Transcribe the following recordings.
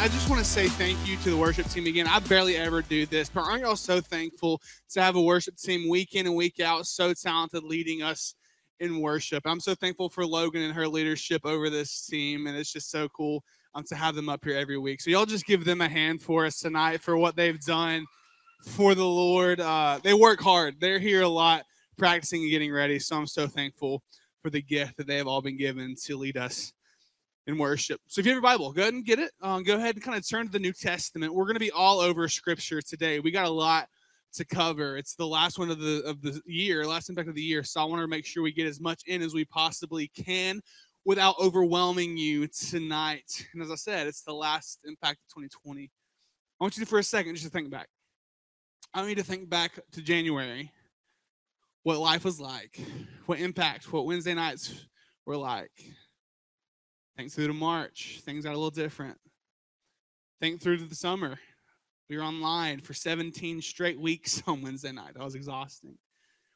I just want to say thank you to the worship team again. I barely ever do this, but aren't y'all so thankful to have a worship team week in and week out, so talented, leading us in worship? I'm so thankful for Logan and her leadership over this team, and it's just so cool um, to have them up here every week. So y'all just give them a hand for us tonight for what they've done for the Lord. Uh, they work hard. They're here a lot, practicing and getting ready. So I'm so thankful for the gift that they have all been given to lead us worship. So if you have your Bible, go ahead and get it. Um, go ahead and kind of turn to the New Testament. We're going to be all over Scripture today. We got a lot to cover. It's the last one of the of the year, last impact of the year. So I want to make sure we get as much in as we possibly can without overwhelming you tonight. And as I said, it's the last impact of 2020. I want you to for a second just to think back. I want you to think back to January, what life was like, what impact, what Wednesday nights were like. Think through to March, things got a little different. Think through to the summer. We were online for 17 straight weeks on Wednesday night. That was exhausting.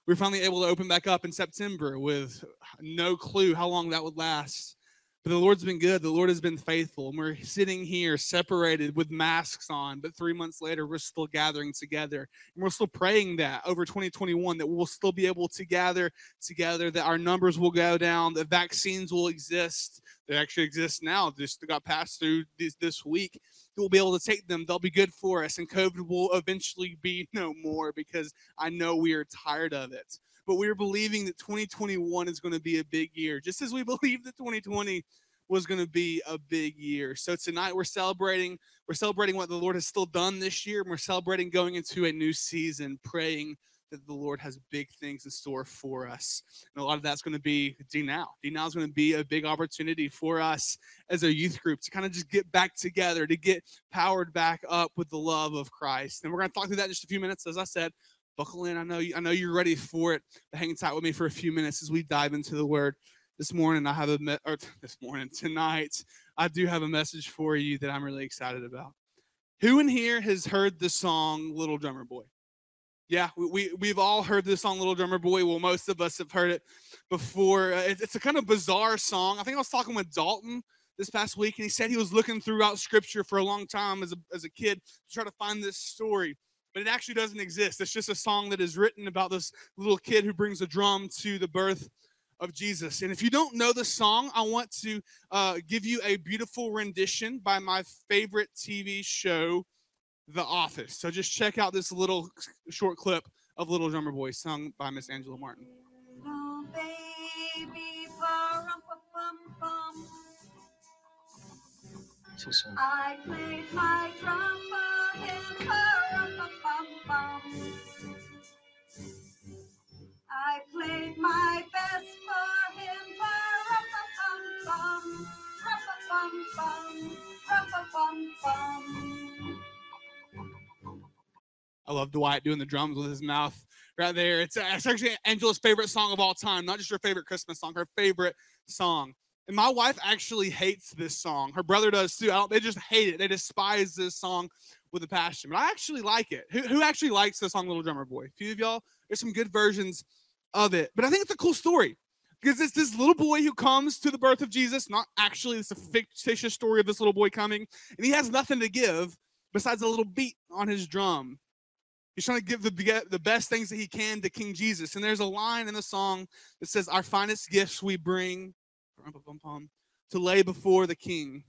We were finally able to open back up in September with no clue how long that would last. But the Lord's been good. The Lord has been faithful. And we're sitting here separated with masks on. But three months later, we're still gathering together. And we're still praying that over 2021 that we'll still be able to gather together, that our numbers will go down, that vaccines will exist. They actually exist now. Just got passed through this, this week. We'll be able to take them. They'll be good for us. And COVID will eventually be no more because I know we are tired of it but we are believing that 2021 is going to be a big year, just as we believe that 2020 was going to be a big year. So tonight we're celebrating, we're celebrating what the Lord has still done this year, and we're celebrating going into a new season, praying that the Lord has big things in store for us. And a lot of that's going to be D Now. D Now is going to be a big opportunity for us as a youth group to kind of just get back together, to get powered back up with the love of Christ. And we're going to talk through that in just a few minutes. As I said, buckle in. I know you, I know you're ready for it. But hang tight with me for a few minutes as we dive into the Word. This morning, I have a me- or this morning tonight, I do have a message for you that I'm really excited about. Who in here has heard the song "Little Drummer Boy"? Yeah, we, we have all heard this song "Little Drummer Boy." Well, most of us have heard it before. Uh, it's, it's a kind of bizarre song. I think I was talking with Dalton this past week, and he said he was looking throughout Scripture for a long time as a as a kid to try to find this story but it actually doesn't exist. It's just a song that is written about this little kid who brings a drum to the birth of Jesus. And if you don't know the song, I want to uh, give you a beautiful rendition by my favorite TV show, The Office. So just check out this little short clip of Little Drummer Boy sung by Miss Angela Martin. I played my drum for him, I played my best for him, I love Dwight doing the drums with his mouth right there. It's, it's actually Angela's favorite song of all time, not just her favorite Christmas song, her favorite song. And my wife actually hates this song. Her brother does too. they just hate it. They despise this song with a passion. But I actually like it. Who, who actually likes the song Little Drummer Boy? A few of y'all. There's some good versions of it. But I think it's a cool story because it's this little boy who comes to the birth of Jesus, not actually, it's a fictitious story of this little boy coming, and he has nothing to give besides a little beat on his drum. He's trying to give the, the best things that he can to King Jesus. And there's a line in the song that says, Our finest gifts we bring to lay before the King.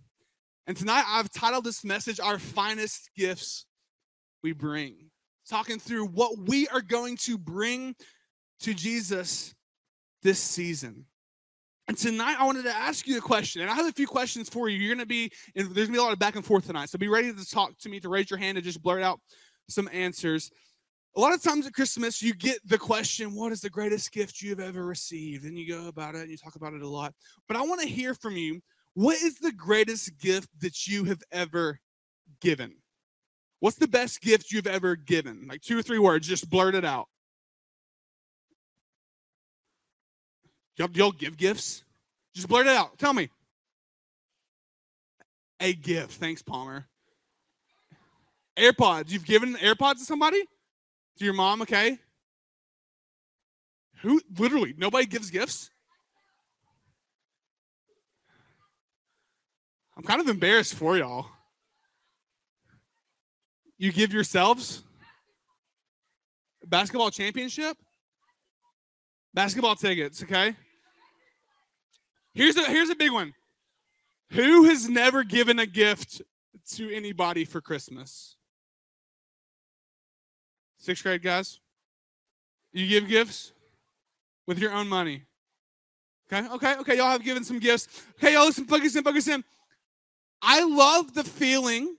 And tonight I've titled this message, Our Finest Gifts We Bring. Talking through what we are going to bring to Jesus this season. And tonight, I wanted to ask you a question, and I have a few questions for you. You're going to be, there's going to be a lot of back and forth tonight. So be ready to talk to me, to raise your hand, and just blurt out some answers. A lot of times at Christmas, you get the question, What is the greatest gift you've ever received? And you go about it and you talk about it a lot. But I want to hear from you what is the greatest gift that you have ever given? What's the best gift you've ever given? Like two or three words, just blurt it out. Y'all, y'all give gifts? Just blurt it out. Tell me. A gift. Thanks, Palmer. AirPods. You've given AirPods to somebody? To your mom, okay? Who literally nobody gives gifts? I'm kind of embarrassed for y'all. You give yourselves? Basketball championship? Basketball tickets, okay? Here's a here's a big one. Who has never given a gift to anybody for Christmas? Sixth grade guys? You give gifts with your own money. Okay, okay, okay. Y'all have given some gifts. Okay, y'all listen, focus in, focus in. I love the feeling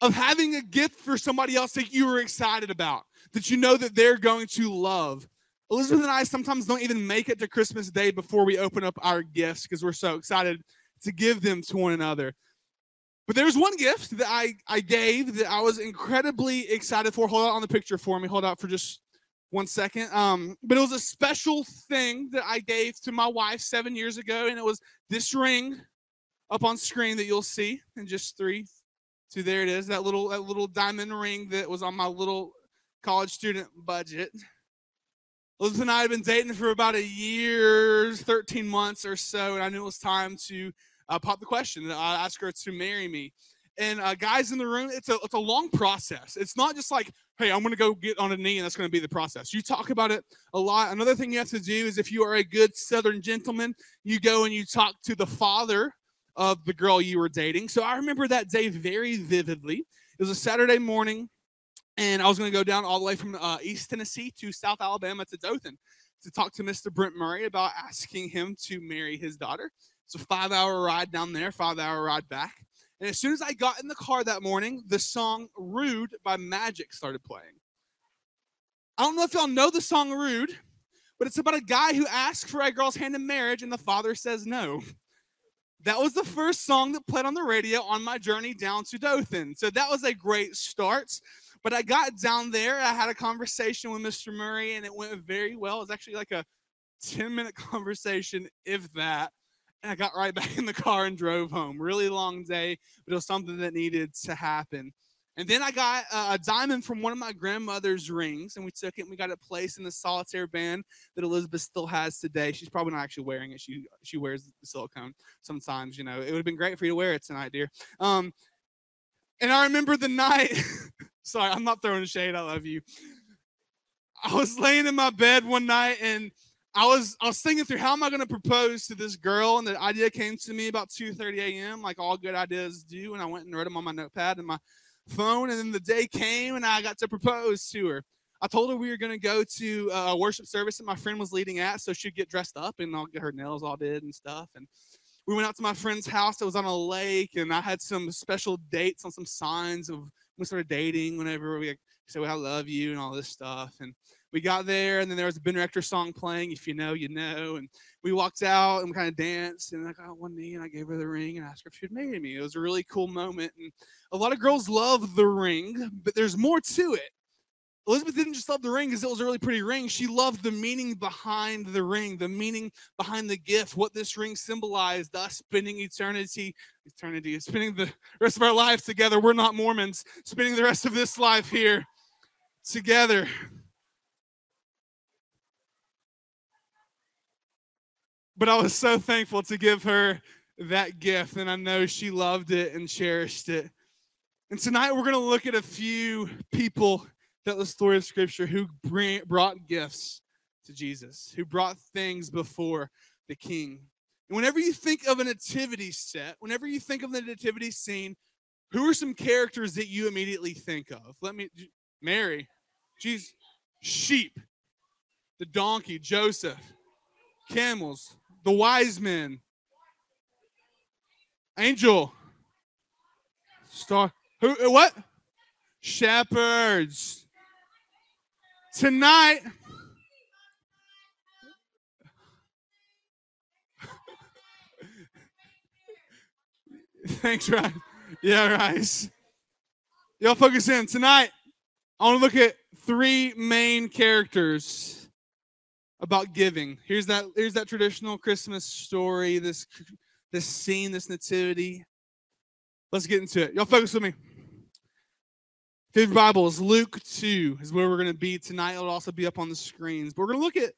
of having a gift for somebody else that you were excited about, that you know that they're going to love. Elizabeth and I sometimes don't even make it to Christmas Day before we open up our gifts because we're so excited to give them to one another. But there's one gift that I, I gave that I was incredibly excited for. Hold out on the picture for me. Hold out for just one second. Um, but it was a special thing that I gave to my wife seven years ago, and it was this ring up on screen that you'll see in just three, two. There it is. That little that little diamond ring that was on my little college student budget. Elizabeth and I had been dating for about a year, 13 months or so, and I knew it was time to uh, pop the question. I ask her to marry me. And uh, guys in the room, it's a it's a long process. It's not just like, hey, I'm to go get on a knee and that's to be the process. You talk about it a lot. Another thing you have to do is if you are a good Southern gentleman, you go and you talk to the father of the girl you were dating. So I remember that day very vividly. It was a Saturday morning, and I was going to go down all the way from uh, East Tennessee to South Alabama to Dothan to talk to Mr. Brent Murray about asking him to marry his daughter. It's a five hour ride down there, five hour ride back. And as soon as I got in the car that morning, the song Rude by Magic started playing. I don't know if y'all know the song Rude, but it's about a guy who asks for a girl's hand in marriage and the father says no. That was the first song that played on the radio on my journey down to Dothan. So that was a great start. But I got down there, I had a conversation with Mr. Murray, and it went very well. It was actually like a 10 minute conversation, if that. I got right back in the car and drove home. Really long day, but it was something that needed to happen. And then I got a diamond from one of my grandmother's rings, and we took it and we got it placed in the solitaire band that Elizabeth still has today. She's probably not actually wearing it. She she wears silicone sometimes. You know, it would have been great for you to wear it tonight, dear. Um, and I remember the night. sorry, I'm not throwing shade. I love you. I was laying in my bed one night and I was I was thinking through how am I going to propose to this girl, and the idea came to me about 2:30 a.m. like all good ideas do, and I went and wrote them on my notepad and my phone, and then the day came and I got to propose to her. I told her we were going to go to a worship service that my friend was leading at, so she'd get dressed up and I'll get her nails all did and stuff. And we went out to my friend's house that was on a lake, and I had some special dates on some signs of we started dating. Whenever we said, well, "I love you" and all this stuff, and we got there, and then there was a Ben Rector song playing. If you know, you know. And we walked out and we kind of danced, and I got on one knee and I gave her the ring and asked her if she'd marry me. It was a really cool moment, and a lot of girls love the ring, but there's more to it. Elizabeth didn't just love the ring because it was a really pretty ring. She loved the meaning behind the ring, the meaning behind the gift, what this ring symbolized, us spending eternity, eternity, spending the rest of our lives together. We're not Mormons, spending the rest of this life here together. But I was so thankful to give her that gift, and I know she loved it and cherished it. And tonight we're going to look at a few people that the story of Scripture who bring, brought gifts to Jesus, who brought things before the King. And whenever you think of a nativity set, whenever you think of the nativity scene, who are some characters that you immediately think of? Let me, Mary, Jesus, sheep, the donkey, Joseph, camels, the wise men, angel, star, who, uh, what? Shepherds. Tonight, Thanks, Ryan. Yeah, Rice. Y'all focus in. Tonight, I want to look at three main characters about giving. Here's that here's that traditional Christmas story, this this scene, this nativity. Let's get into it. Y'all focus with me. Favorite Bibles, Luke 2 is where we're going to be tonight. It'll also be up on the screens. But we're going to look at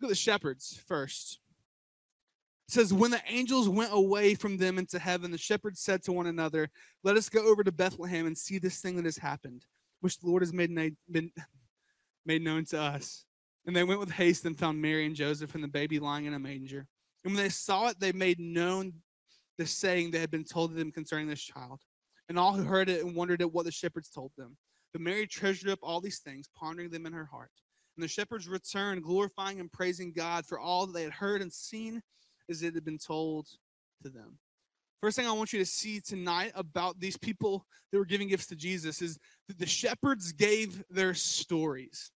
look at the shepherds first. It says, When the angels went away from them into heaven, the shepherds said to one another, Let us go over to Bethlehem and see this thing that has happened, which the Lord has made, been, made known to us. And they went with haste and found Mary and Joseph and the baby lying in a manger. And when they saw it, they made known the saying that had been told to them concerning this child. And all who heard it and wondered at what the shepherds told them. But Mary treasured up all these things, pondering them in her heart. And the shepherds returned, glorifying and praising God for all that they had heard and seen as it had been told to them. First thing I want you to see tonight about these people that were giving gifts to Jesus is that the shepherds gave their stories.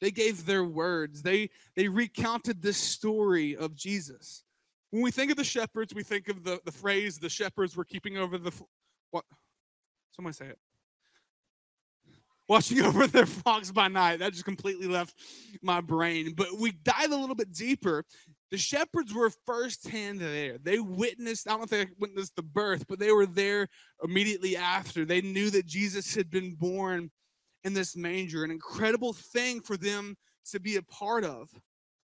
They gave their words. They they recounted this story of Jesus. When we think of the shepherds, we think of the, the phrase the shepherds were keeping over the what somebody say it watching over their flocks by night. That just completely left my brain. But we dive a little bit deeper. The shepherds were firsthand there. They witnessed, I don't know if they witnessed the birth, but they were there immediately after. They knew that Jesus had been born in this manger, an incredible thing for them to be a part of.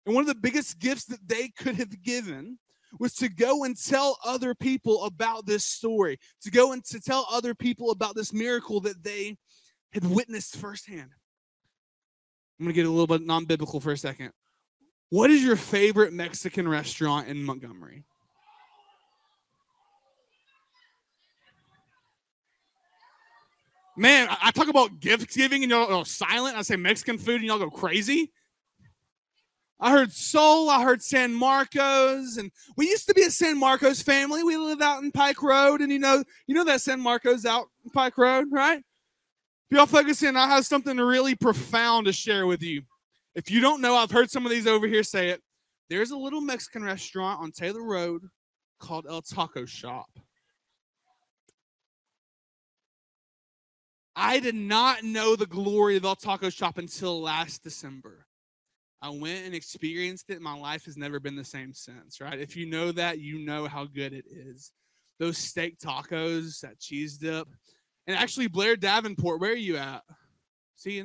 And one of the biggest gifts that they could have given was to go and tell other people about this story, to go and to tell other people about this miracle that they had witnessed firsthand. I'm going to get a little bit non biblical for a second. What is your favorite Mexican restaurant in Montgomery? Man, I talk about gift giving and y'all go silent. I say Mexican food and y'all go crazy. I heard Soul, I heard San Marcos, and we used to be a San Marcos family. We live out in Pike Road, and you know, you know that San Marcos out in Pike Road, right? y'all focus in, I have something really profound to share with you. If you don't know, I've heard some of these over here say it. There's a little Mexican restaurant on Taylor Road called El Taco Shop. I did not know the glory of El Taco Shop until last December. I went and experienced it. My life has never been the same since, right? If you know that, you know how good it is. Those steak tacos, that cheese dip, and actually, Blair Davenport, where are you at? See,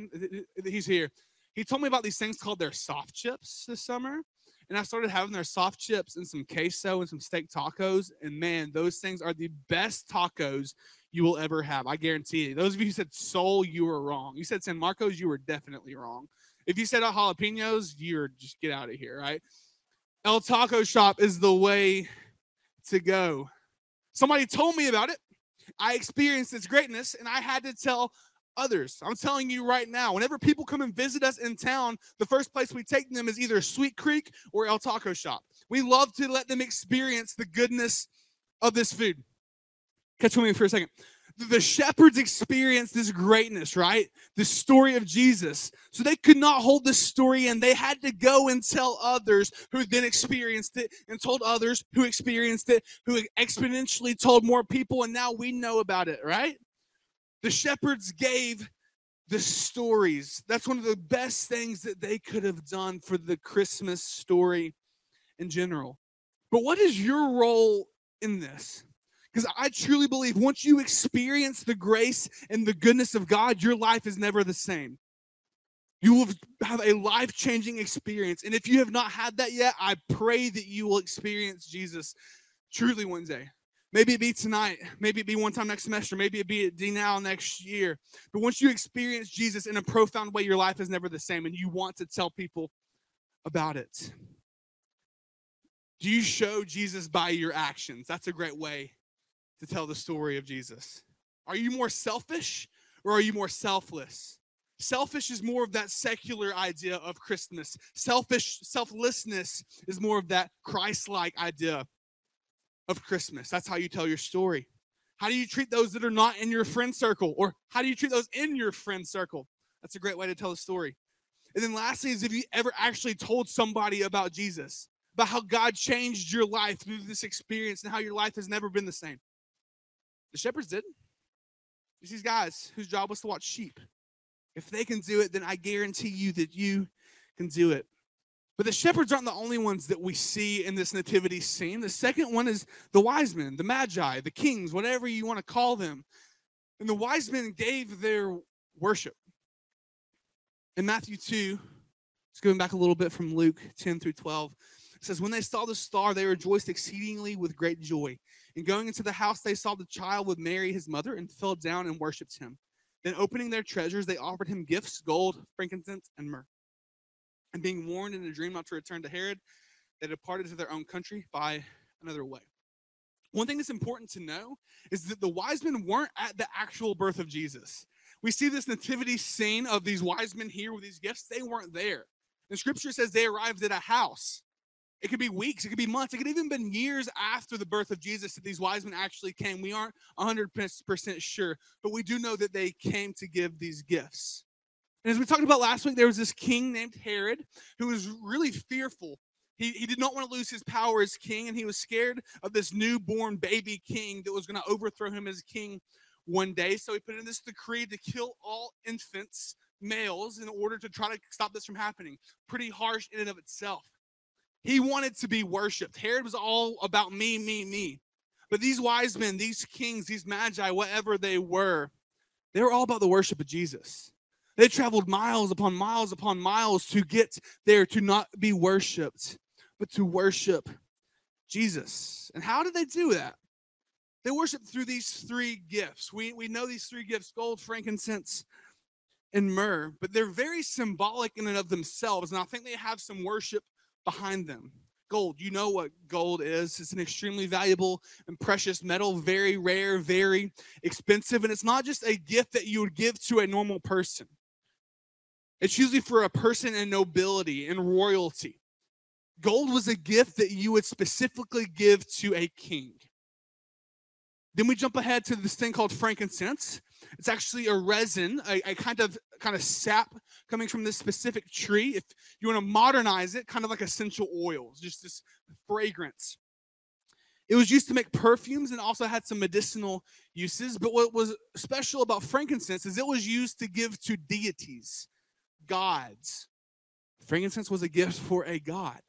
he's here. He told me about these things called their soft chips this summer. And I started having their soft chips and some queso and some steak tacos. And man, those things are the best tacos you will ever have. I guarantee you. Those of you who said soul, you were wrong. You said San Marcos, you were definitely wrong. If you said jalapenos, you're just get out of here, right? El Taco Shop is the way to go. Somebody told me about it. I experienced its greatness and I had to tell others. I'm telling you right now, whenever people come and visit us in town, the first place we take them is either Sweet Creek or El Taco Shop. We love to let them experience the goodness of this food. Catch with me for a second the shepherds experienced this greatness, right? The story of Jesus. So they could not hold this story and they had to go and tell others who then experienced it and told others who experienced it, who exponentially told more people. And now we know about it, right? The shepherds gave the stories. That's one of the best things that they could have done for the Christmas story in general. But what is your role in this? Because I truly believe once you experience the grace and the goodness of God, your life is never the same. You will have a life changing experience. And if you have not had that yet, I pray that you will experience Jesus truly one day. Maybe it be tonight. Maybe it be one time next semester. Maybe it be at D now next year. But once you experience Jesus in a profound way, your life is never the same, and you want to tell people about it. Do you show Jesus by your actions? That's a great way to tell the story of Jesus? Are you more selfish or are you more selfless? Selfish is more of that secular idea of Christmas. Selfish, selflessness is more of that Christ like idea of Christmas. That's how you tell your story. How do you treat those that are not in your friend circle? Or how do you treat those in your friend circle? That's a great way to tell a story. And then lastly, is if you ever actually told somebody about Jesus, about how God changed your life through this experience and how your life has never been the same. The shepherds did. There's these guys whose job was to watch sheep. If they can do it, then I guarantee you that you can do it. But the shepherds aren't the only ones that we see in this nativity scene. The second one is the wise men, the magi, the kings, whatever you want to call them. And the wise men gave their worship. In Matthew 2, just going back a little bit from Luke 10 through 12, It says, When they saw the star, they rejoiced exceedingly with great joy. And going into the house, they saw the child with Mary, his mother, and fell down and worshipped him. Then, opening their treasures, they offered him gifts gold, frankincense, and myrrh. And being warned in a dream not to return to Herod, they departed to their own country by another way. One thing that's important to know is that the wise men weren't at the actual birth of Jesus. We see this nativity scene of these wise men here with these gifts. They weren't there. The scripture says they arrived at a house. It could be weeks, it could be months, it could even been years after the birth of Jesus that these wise men actually came. We aren't 100% sure, but we do know that they came to give these gifts. And as we talked about last week, there was this king named Herod who was really fearful. He, he did not want to lose his power as king, and he was scared of this newborn baby king that was going to overthrow him as king one day. So he put in this decree to kill all infants, males, in order to try to stop this from happening. Pretty harsh in and of itself. He wanted to be worshiped. Herod was all about me, me, me. But these wise men, these kings, these magi, whatever they were, they were all about the worship of Jesus. They traveled miles upon miles upon miles to get there to not be worshiped, but to worship Jesus. And how did they do that? They worship through these three gifts. We, we know these three gifts gold, frankincense, and myrrh, but they're very symbolic in and of themselves. And I think they have some worship behind them. Gold, you know what gold is. It's an extremely valuable and precious metal, very rare, very expensive. And it's not just a gift that you would give to a normal person, it's usually for a person in nobility and royalty. Gold was a gift that you would specifically give to a king. Then we jump ahead to this thing called frankincense. It's actually a resin, a, a, kind of kind of sap coming from this specific tree. If you want to modernize it, kind of like essential oils, just this fragrance. It was used to make perfumes and also had some medicinal uses. But what was special about frankincense is it was used to give to deities, gods. Frankincense was a gift for a god.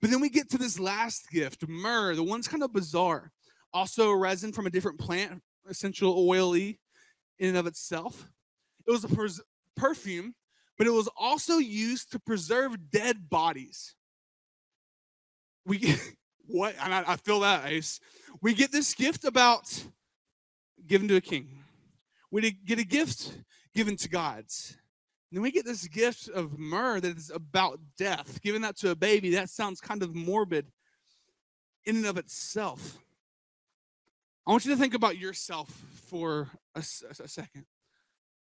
But then we get to this last gift, myrrh. The one's kind of bizarre also a resin from a different plant, essential oily in and of itself. It was a pers- perfume, but it was also used to preserve dead bodies. We get, what? And I, I feel that, Ace. We get this gift about given to a king. We get a gift given to gods. Then we get this gift of myrrh that is about death. Giving that to a baby, that sounds kind of morbid in and of itself. I want you to think about yourself for a, a, second.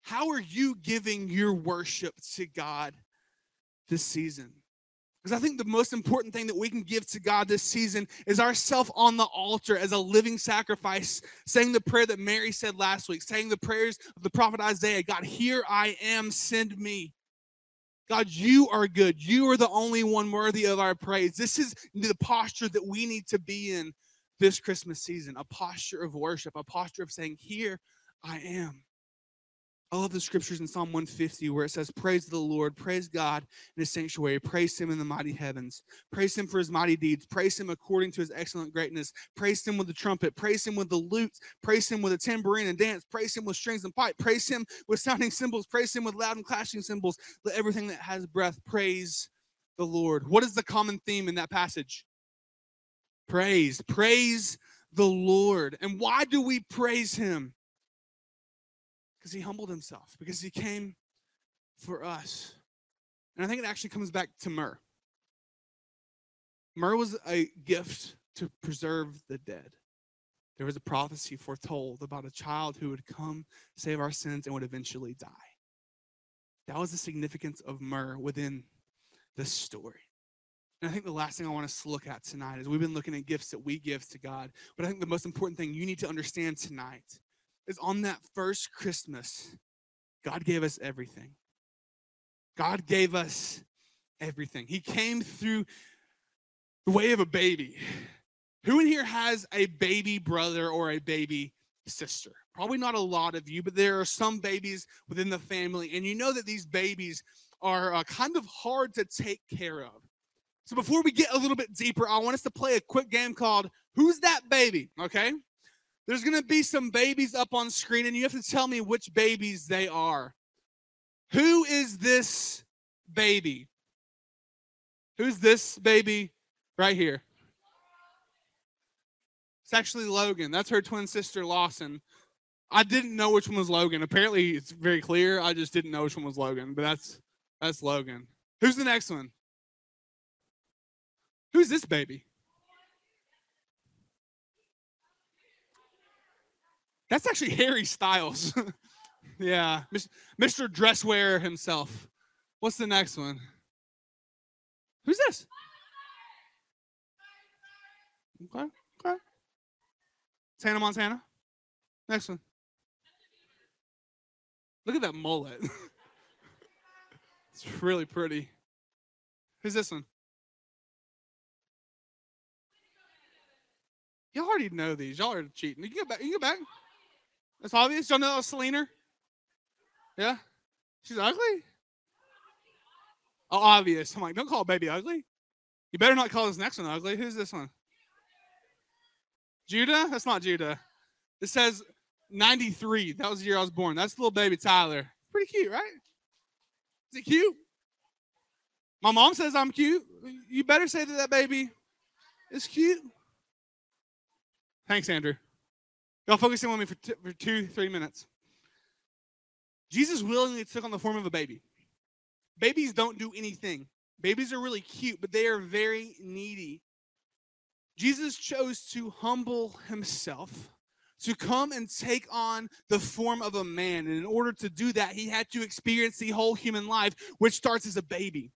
How are you giving your worship to God this season? Because I think the most important thing that we can give to God this season is ourself on the altar as a living sacrifice, saying the prayer that Mary said last week, saying the prayers of the prophet Isaiah God, here I am, send me. God, you are good. You are the only one worthy of our praise. This is the posture that we need to be in this Christmas season a posture of worship, a posture of saying, Here I am. I love the scriptures in Psalm 150 where it says, Praise the Lord, praise God in his sanctuary, praise him in the mighty heavens, praise him for his mighty deeds, praise him according to his excellent greatness, praise him with the trumpet, praise him with the lute, praise him with a tambourine and dance, praise him with strings and pipe, praise him with sounding cymbals, praise him with loud and clashing cymbals. Let everything that has breath praise the Lord. What is the common theme in that passage? Praise. Praise the Lord. And why do we praise him? Because he humbled himself, because he came for us. And I think it actually comes back to myrrh. Myrrh was a gift to preserve the dead. There was a prophecy foretold about a child who would come, save our sins, and would eventually die. That was the significance of myrrh within this story. And I think the last thing I want us to look at tonight is we've been looking at gifts that we give to God. But I think the most important thing you need to understand tonight is on that first Christmas, God gave us everything. God gave us everything. He came through the way of a baby. Who in here has a baby brother or a baby sister? Probably not a lot of you, but there are some babies within the family. And you know that these babies are uh, kind of hard to take care of. So before we get a little bit deeper, I want us to play a quick game called Who's That Baby? Okay. There's going to be some babies up on screen, and you have to tell me which babies they are. Who is this baby? Who's this baby Right here. It's actually Logan. That's her twin sister, Lawson. I didn't know which one was Logan. Apparently, it's very clear. I just didn't know which one was Logan, but that's that's Logan. Who's the next one? Who's this baby? That's actually Harry Styles. yeah, Mr. Dresswear himself. What's the next one? Who's this? Okay, okay. Hannah Montana. Next one. Look at that mullet. it's really pretty. Who's this one? Y'all already know these. Y'all are cheating. You can get back. You can get back. That's obvious. Y'all know that was Selena? Yeah? She's ugly? Oh, obvious. I'm like, don't call baby ugly. You better not call this next one ugly. Who's this one? Judah? That's not Judah. It says 93. That was the year I was born. That's little baby Tyler. Pretty cute, right? Is it cute? My mom says I'm cute. You better say that that baby is cute. Thanks, Andrew. Y'all focusing on me for, t- for two, three minutes. Jesus willingly took on the form of a baby. Babies don't do anything. Babies are really cute, but they are very needy. Jesus chose to humble himself, to come and take on the form of a man. And in order to do that, he had to experience the whole human life, which starts as a baby.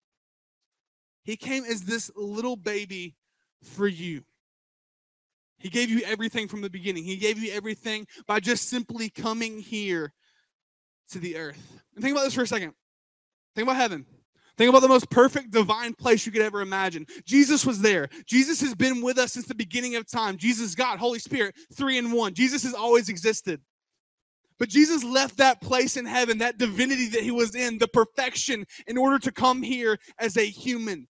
He came as this little baby for you. He gave you everything from the beginning. He gave you everything by just simply coming here to the earth. And think about this for a second. Think about heaven. Think about the most perfect divine place you could ever imagine. Jesus was there. Jesus has been with us since the beginning of time. Jesus, God, Holy Spirit, three in one. Jesus has always existed. But Jesus left that place in heaven, that divinity that he was in, the perfection, in order to come here as a human.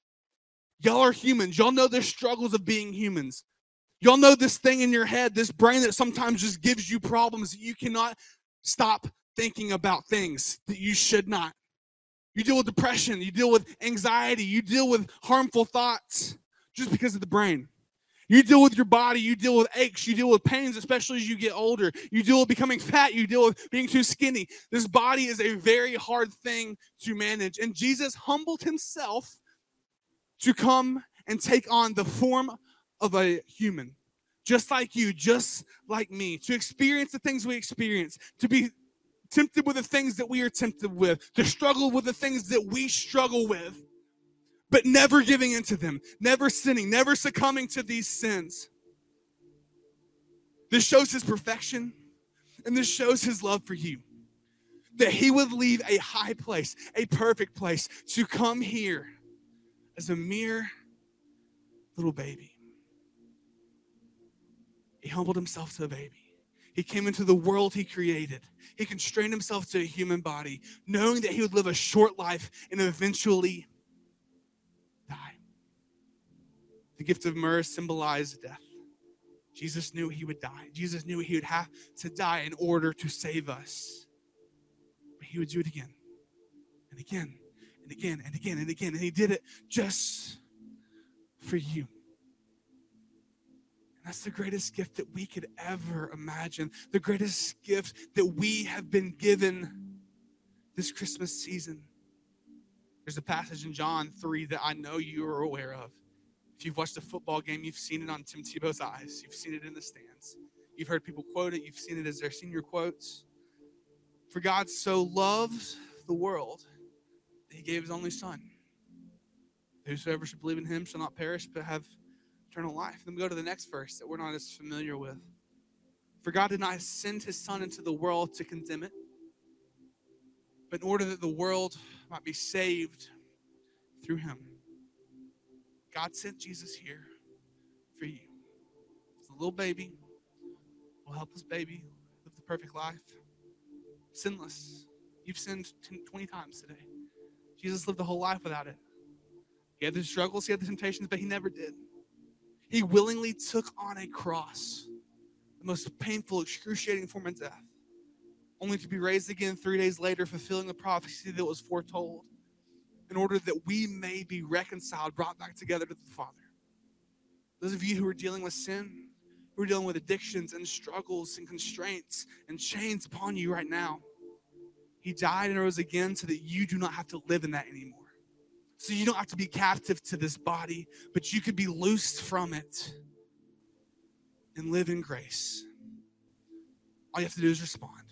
Y'all are humans. Y'all know the struggles of being humans. Y'all know this thing in your head, this brain that sometimes just gives you problems that you cannot stop thinking about things that you should not. You deal with depression, you deal with anxiety, you deal with harmful thoughts just because of the brain. You deal with your body, you deal with aches, you deal with pains, especially as you get older. You deal with becoming fat, you deal with being too skinny. This body is a very hard thing to manage. And Jesus humbled himself to come and take on the form of a human, just like you, just like me, to experience the things we experience, to be tempted with the things that we are tempted with, to struggle with the things that we struggle with, but never giving into them, never sinning, never succumbing to these sins. This shows his perfection, and this shows his love for you. That he would leave a high place, a perfect place, to come here as a mere little baby. He humbled himself to a baby. He came into the world he created. He constrained himself to a human body, knowing that he would live a short life and eventually die. The gift of myrrh symbolized death. Jesus knew he would die. Jesus knew he would have to die in order to save us. But he would do it again and again and again and again and again. And he did it just for you. That's the greatest gift that we could ever imagine. The greatest gift that we have been given this Christmas season. There's a passage in John 3 that I know you are aware of. If you've watched a football game, you've seen it on Tim Tebow's eyes, you've seen it in the stands. You've heard people quote it, you've seen it as their senior quotes. For God so loved the world that he gave his only son. Whosoever should believe in him shall not perish but have eternal life. Then we go to the next verse that we're not as familiar with. For God did not send his Son into the world to condemn it, but in order that the world might be saved through him. God sent Jesus here for you. It's a little baby, a helpless baby, live the perfect life, sinless. You've sinned 20 times today. Jesus lived the whole life without it. He had the struggles, he had the temptations, but he never did. He willingly took on a cross, the most painful, excruciating form of death, only to be raised again three days later, fulfilling the prophecy that was foretold, in order that we may be reconciled, brought back together to the Father. Those of you who are dealing with sin, who are dealing with addictions and struggles and constraints and chains upon you right now. He died and rose again so that you do not have to live in that anymore. So you don't have to be captive to this body, but you could be loosed from it and live in grace. All you have to do is respond.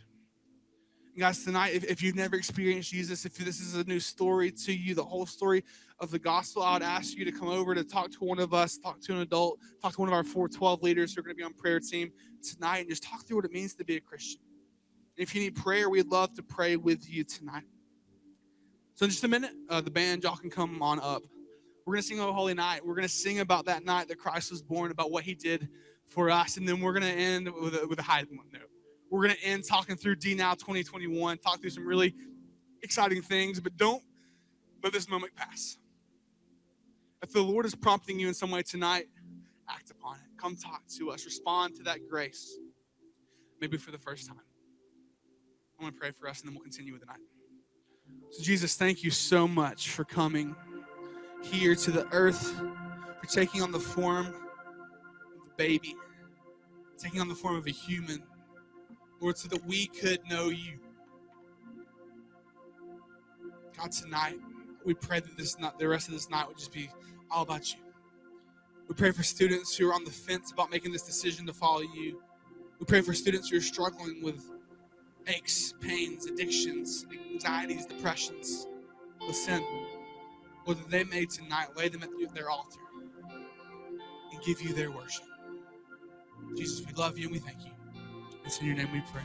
And guys, tonight, if, if you've never experienced Jesus, if this is a new story to you, the whole story of the gospel, I would ask you to come over to talk to one of us, talk to an adult, talk to one of our 412 leaders who are going to be on prayer team tonight, and just talk through what it means to be a Christian. If you need prayer, we'd love to pray with you tonight. So, in just a minute, uh, the band, y'all can come on up. We're going to sing O Holy Night. We're going to sing about that night that Christ was born, about what he did for us. And then we're going to end with a, with a high note. We're going to end talking through D Now 2021, talk through some really exciting things, but don't let this moment pass. If the Lord is prompting you in some way tonight, act upon it. Come talk to us. Respond to that grace, maybe for the first time. I'm going to pray for us and then we'll continue with the night. So, Jesus, thank you so much for coming here to the earth, for taking on the form of a baby, taking on the form of a human, Lord, so that we could know you. God, tonight, we pray that this not the rest of this night would just be all about you. We pray for students who are on the fence about making this decision to follow you. We pray for students who are struggling with aches, pains, addictions, anxieties, depressions, with sin. Lord, that they may tonight lay them at their altar and give you their worship. Jesus, we love you and we thank you. It's in your name we pray.